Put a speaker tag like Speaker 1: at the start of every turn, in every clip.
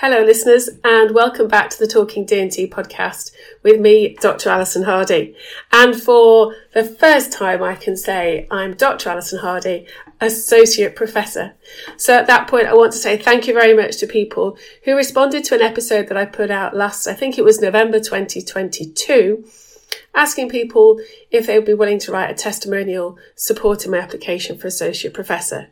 Speaker 1: Hello, listeners, and welcome back to the Talking D&T podcast with me, Dr. Alison Hardy. And for the first time, I can say I'm Dr. Alison Hardy, Associate Professor. So at that point, I want to say thank you very much to people who responded to an episode that I put out last, I think it was November 2022, asking people if they would be willing to write a testimonial supporting my application for Associate Professor.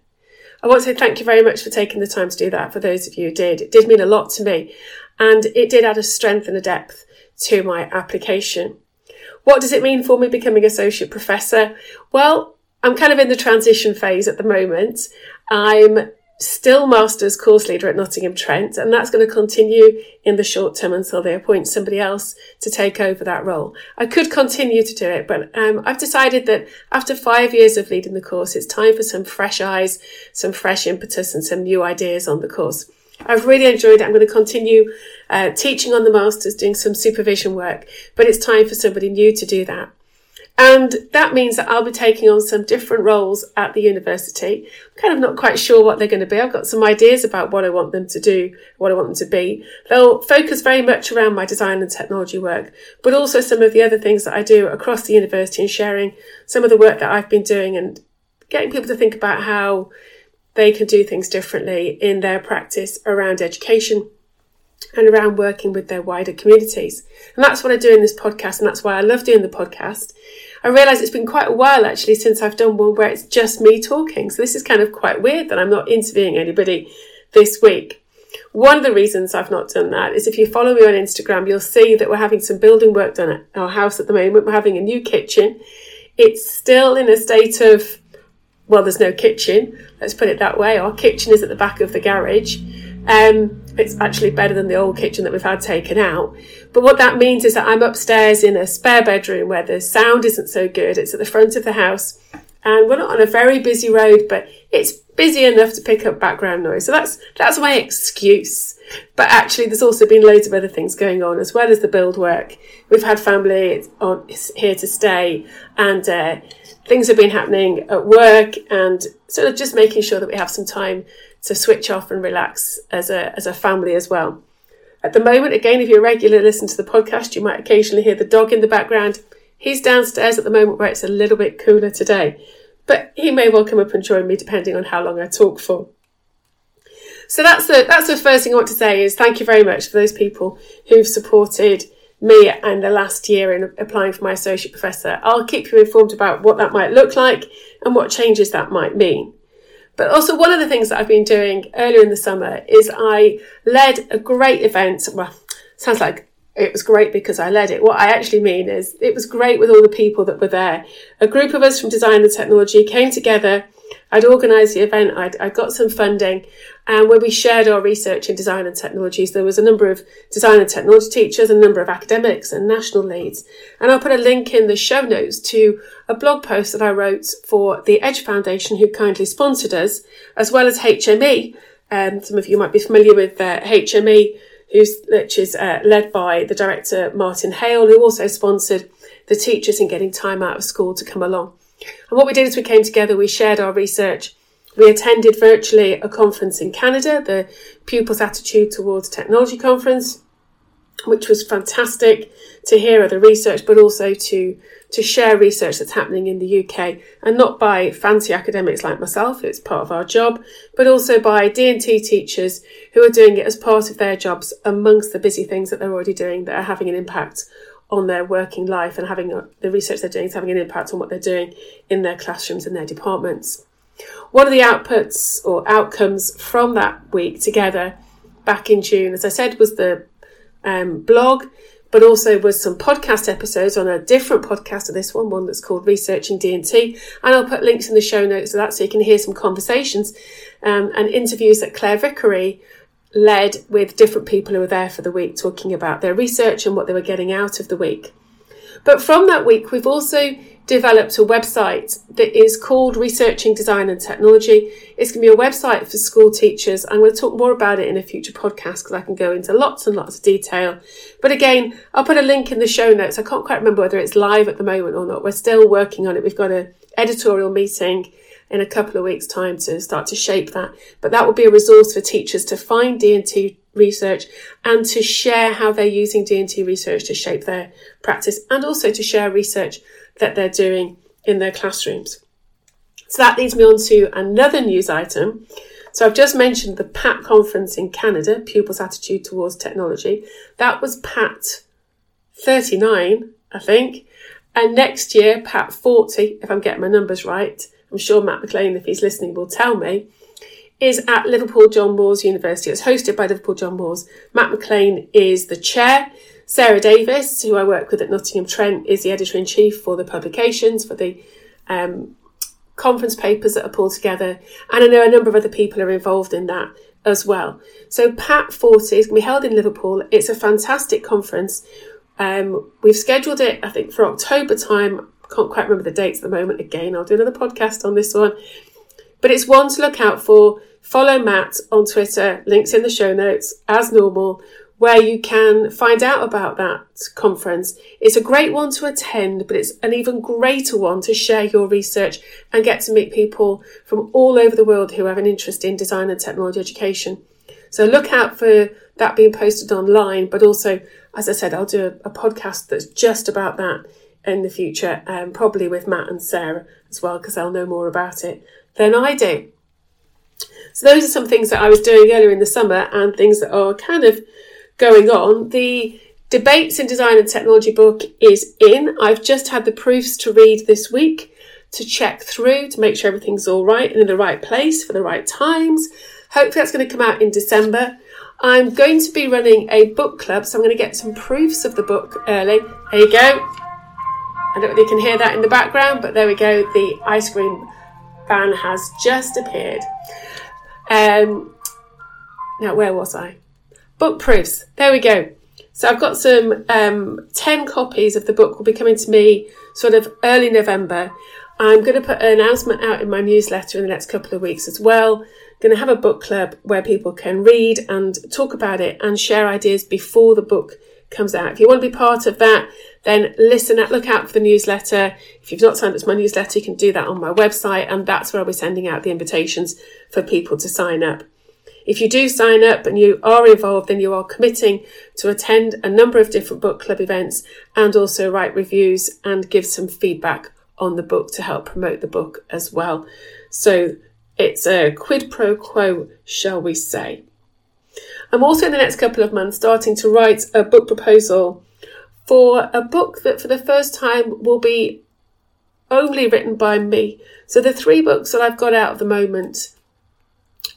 Speaker 1: I want to say thank you very much for taking the time to do that for those of you who did. It did mean a lot to me and it did add a strength and a depth to my application. What does it mean for me becoming associate professor? Well, I'm kind of in the transition phase at the moment. I'm still master's course leader at Nottingham Trent, and that's going to continue in the short term until they appoint somebody else to take over that role. I could continue to do it, but um, I've decided that after five years of leading the course, it's time for some fresh eyes, some fresh impetus, and some new ideas on the course. I've really enjoyed it. I'm going to continue uh, teaching on the masters, doing some supervision work, but it's time for somebody new to do that. And that means that I'll be taking on some different roles at the university. I'm kind of not quite sure what they're going to be. I've got some ideas about what I want them to do, what I want them to be. They'll focus very much around my design and technology work, but also some of the other things that I do across the university and sharing some of the work that I've been doing and getting people to think about how they can do things differently in their practice around education and around working with their wider communities. And that's what I do in this podcast, and that's why I love doing the podcast. I realise it's been quite a while actually since I've done one where it's just me talking. So this is kind of quite weird that I'm not interviewing anybody this week. One of the reasons I've not done that is if you follow me on Instagram, you'll see that we're having some building work done at our house at the moment. We're having a new kitchen. It's still in a state of, well, there's no kitchen. Let's put it that way. Our kitchen is at the back of the garage. Um, it's actually better than the old kitchen that we've had taken out. But what that means is that I'm upstairs in a spare bedroom where the sound isn't so good. It's at the front of the house. And we're not on a very busy road, but it's busy enough to pick up background noise. So that's, that's my excuse. But actually, there's also been loads of other things going on as well as the build work. We've had family on, here to stay and, uh, things have been happening at work and sort of just making sure that we have some time to switch off and relax as a, as a family as well. At the moment, again, if you're a regular listener to the podcast, you might occasionally hear the dog in the background. He's downstairs at the moment where it's a little bit cooler today, but he may well come up and join me depending on how long I talk for. So that's the that's the first thing I want to say is thank you very much for those people who've supported me and the last year in applying for my associate professor. I'll keep you informed about what that might look like and what changes that might mean. But also one of the things that I've been doing earlier in the summer is I led a great event. Well, sounds like it was great because I led it. What I actually mean is it was great with all the people that were there. A group of us from design and technology came together I'd organised the event, I'd, I got some funding, and where we shared our research in design and technologies, there was a number of design and technology teachers, a number of academics and national leads. And I'll put a link in the show notes to a blog post that I wrote for the Edge Foundation, who kindly sponsored us, as well as HME. Um, some of you might be familiar with uh, HME, who's, which is uh, led by the director Martin Hale, who also sponsored the teachers in getting time out of school to come along. And what we did is we came together, we shared our research, we attended virtually a conference in Canada, the Pupils Attitude Towards Technology Conference. which was fantastic to hear other research, but also to to share research that's happening in the UK, and not by fancy academics like myself. It's part of our job, but also by D and T teachers who are doing it as part of their jobs amongst the busy things that they're already doing that are having an impact on their working life and having the research they're doing is having an impact on what they're doing in their classrooms and their departments. One of the outputs or outcomes from that week together back in June, as I said, was the um, blog, but also was some podcast episodes on a different podcast of this one, one that's called Researching D&T. And I'll put links in the show notes of that so you can hear some conversations um, and interviews that Claire Vickery led with different people who were there for the week talking about their research and what they were getting out of the week. But from that week, we've also developed a website that is called Researching Design and Technology. It's going to be a website for school teachers. I'm going to talk more about it in a future podcast because I can go into lots and lots of detail. But again, I'll put a link in the show notes. I can't quite remember whether it's live at the moment or not. We're still working on it. We've got an editorial meeting in a couple of weeks' time to start to shape that. But that will be a resource for teachers to find D&T research and to share how they're using D&T research to shape their practice and also to share research that they're doing in their classrooms. So that leads me on to another news item. So I've just mentioned the PAT conference in Canada, Pupils' Attitude Towards Technology. That was PAT 39, I think. And next year, PAT 40, if I'm getting my numbers right, I'm sure Matt McLain, if he's listening, will tell me, is at Liverpool John Moores University. It's hosted by Liverpool John Moores. Matt McLain is the chair. Sarah Davis, who I work with at Nottingham Trent, is the editor in chief for the publications, for the um, conference papers that are pulled together. And I know a number of other people are involved in that as well. So PAT 40 is going to be held in Liverpool. It's a fantastic conference. Um, we've scheduled it, I think, for October time can't quite remember the dates at the moment. Again, I'll do another podcast on this one. But it's one to look out for. Follow Matt on Twitter, links in the show notes, as normal, where you can find out about that conference. It's a great one to attend, but it's an even greater one to share your research and get to meet people from all over the world who have an interest in design and technology education. So look out for that being posted online, but also, as I said, I'll do a, a podcast that's just about that in the future, um, probably with Matt and Sarah as well, because they'll know more about it than I do. So those are some things that I was doing earlier in the summer and things that are kind of going on. The Debates in Design and Technology book is in. I've just had the proofs to read this week to check through to make sure everything's all right and in the right place for the right times. Hopefully that's going to come out in December. I'm going to be running a book club, so I'm going to get some proofs of the book early. There you go. I don't know if you can hear that in the background, but there we go. The ice cream van has just appeared. Um, now, where was I? Book proofs. There we go. So I've got some um, 10 copies of the book will be coming to me sort of early November. I'm going to put an announcement out in my newsletter in the next couple of weeks as well. I'm going to have a book club where people can read and talk about it and share ideas before the book comes out. If you want to be part of that, then listen at, look out for the newsletter. If you've not signed up to my newsletter, you can do that on my website, and that's where I'll be sending out the invitations for people to sign up. If you do sign up and you are involved, then you are committing to attend a number of different book club events and also write reviews and give some feedback on the book to help promote the book as well. So it's a quid pro quo, shall we say. I'm also in the next couple of months starting to write a book proposal for a book that for the first time will be only written by me. So the three books that I've got out at the moment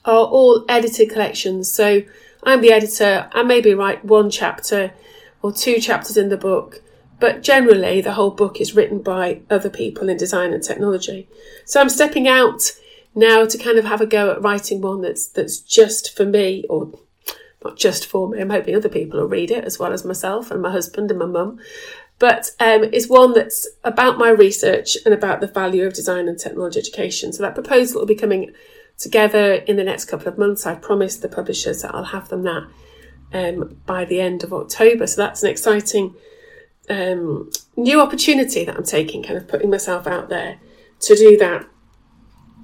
Speaker 1: are all edited collections. So I'm the editor. I maybe write one chapter or two chapters in the book, but generally the whole book is written by other people in design and technology. So I'm stepping out now to kind of have a go at writing one that's that's just for me or not just for me. I'm hoping other people will read it as well as myself and my husband and my mum. But um, it's one that's about my research and about the value of design and technology education. So that proposal will be coming together in the next couple of months. I've promised the publishers that I'll have them that um, by the end of October. So that's an exciting um, new opportunity that I'm taking, kind of putting myself out there to do that.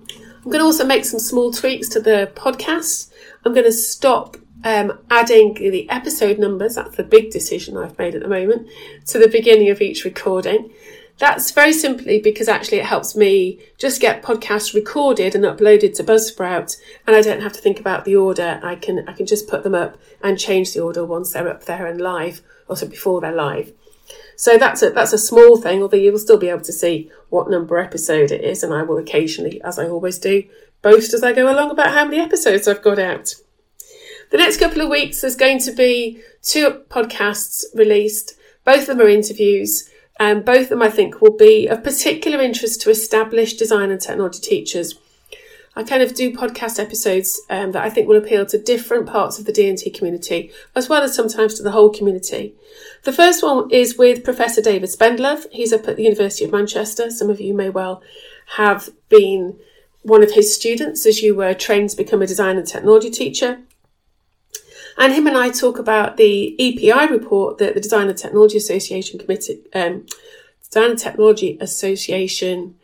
Speaker 1: I'm going to also make some small tweaks to the podcast. I'm going to stop um, adding the episode numbers, that's the big decision I've made at the moment, to the beginning of each recording. That's very simply because actually it helps me just get podcasts recorded and uploaded to Buzzsprout and I don't have to think about the order. I can I can just put them up and change the order once they're up there and live, also before they're live. So that's a that's a small thing, although you will still be able to see what number episode it is, and I will occasionally, as I always do, boast as I go along about how many episodes I've got out. The next couple of weeks there's going to be two podcasts released. Both of them are interviews. And both of them, I think, will be of particular interest to established design and technology teachers. I kind of do podcast episodes um, that I think will appeal to different parts of the D&T community, as well as sometimes to the whole community. The first one is with Professor David Spendlove. He's up at the University of Manchester. Some of you may well have been one of his students as you were trained to become a design and technology teacher. And him and I talk about the EPI report that the Design and Technology Association committee, um, Design and Technology Association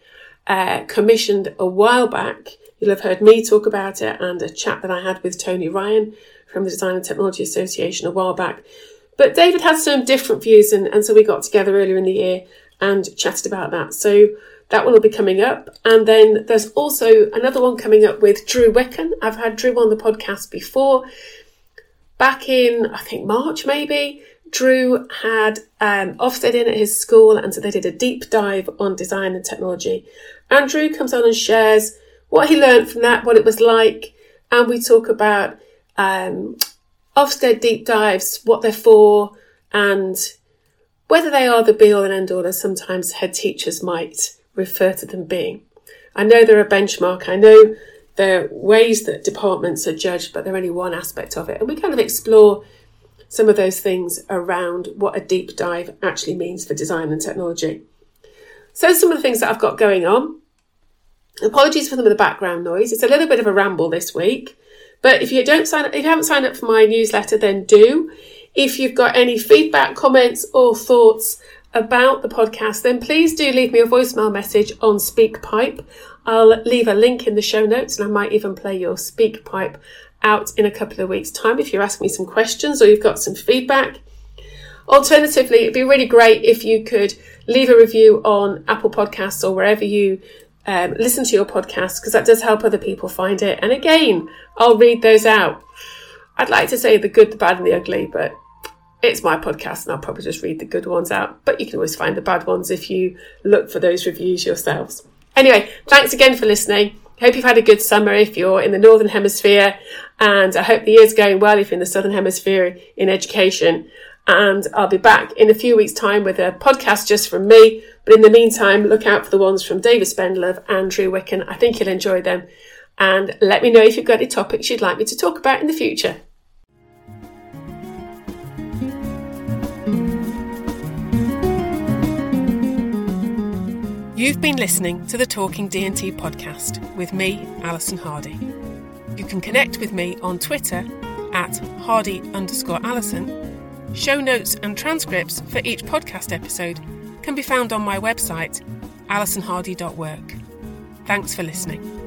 Speaker 1: uh, commissioned a while back. You'll have heard me talk about it and a chat that I had with Tony Ryan from the Design and Technology Association a while back. But David had some different views, and, and so we got together earlier in the year and chatted about that. So that one will be coming up. And then there's also another one coming up with Drew Wicken. I've had Drew on the podcast before back in, I think, March maybe, Drew had um, Ofsted in at his school, and so they did a deep dive on design and technology. And Drew comes on and shares what he learned from that, what it was like, and we talk about um, Ofsted deep dives, what they're for, and whether they are the be all and end all, as sometimes head teachers might refer to them being. I know they're a benchmark. I know the ways that departments are judged, but they're only one aspect of it. And we kind of explore some of those things around what a deep dive actually means for design and technology. So, some of the things that I've got going on. Apologies for some of the background noise. It's a little bit of a ramble this week, but if you don't sign up, if you haven't signed up for my newsletter, then do. If you've got any feedback, comments, or thoughts about the podcast, then please do leave me a voicemail message on SpeakPipe. I'll leave a link in the show notes and I might even play your SpeakPipe out in a couple of weeks' time if you're asking me some questions or you've got some feedback. Alternatively, it'd be really great if you could leave a review on Apple Podcasts or wherever you um, listen to your podcast because that does help other people find it. And again, I'll read those out. I'd like to say the good, the bad, and the ugly, but it's my podcast and I'll probably just read the good ones out. But you can always find the bad ones if you look for those reviews yourselves. Anyway, thanks again for listening. Hope you've had a good summer if you're in the Northern Hemisphere, and I hope the year's going well if you're in the Southern Hemisphere in education. And I'll be back in a few weeks' time with a podcast just from me. But in the meantime, look out for the ones from David Spendlove and Drew Wicken. I think you'll enjoy them. And let me know if you've got any topics you'd like me to talk about in the future. You've been listening to the Talking D&T podcast with me, Alison Hardy. You can connect with me on Twitter at Hardy underscore Alison. Show notes and transcripts for each podcast episode can be found on my website, alisonhardy.work. Thanks for listening.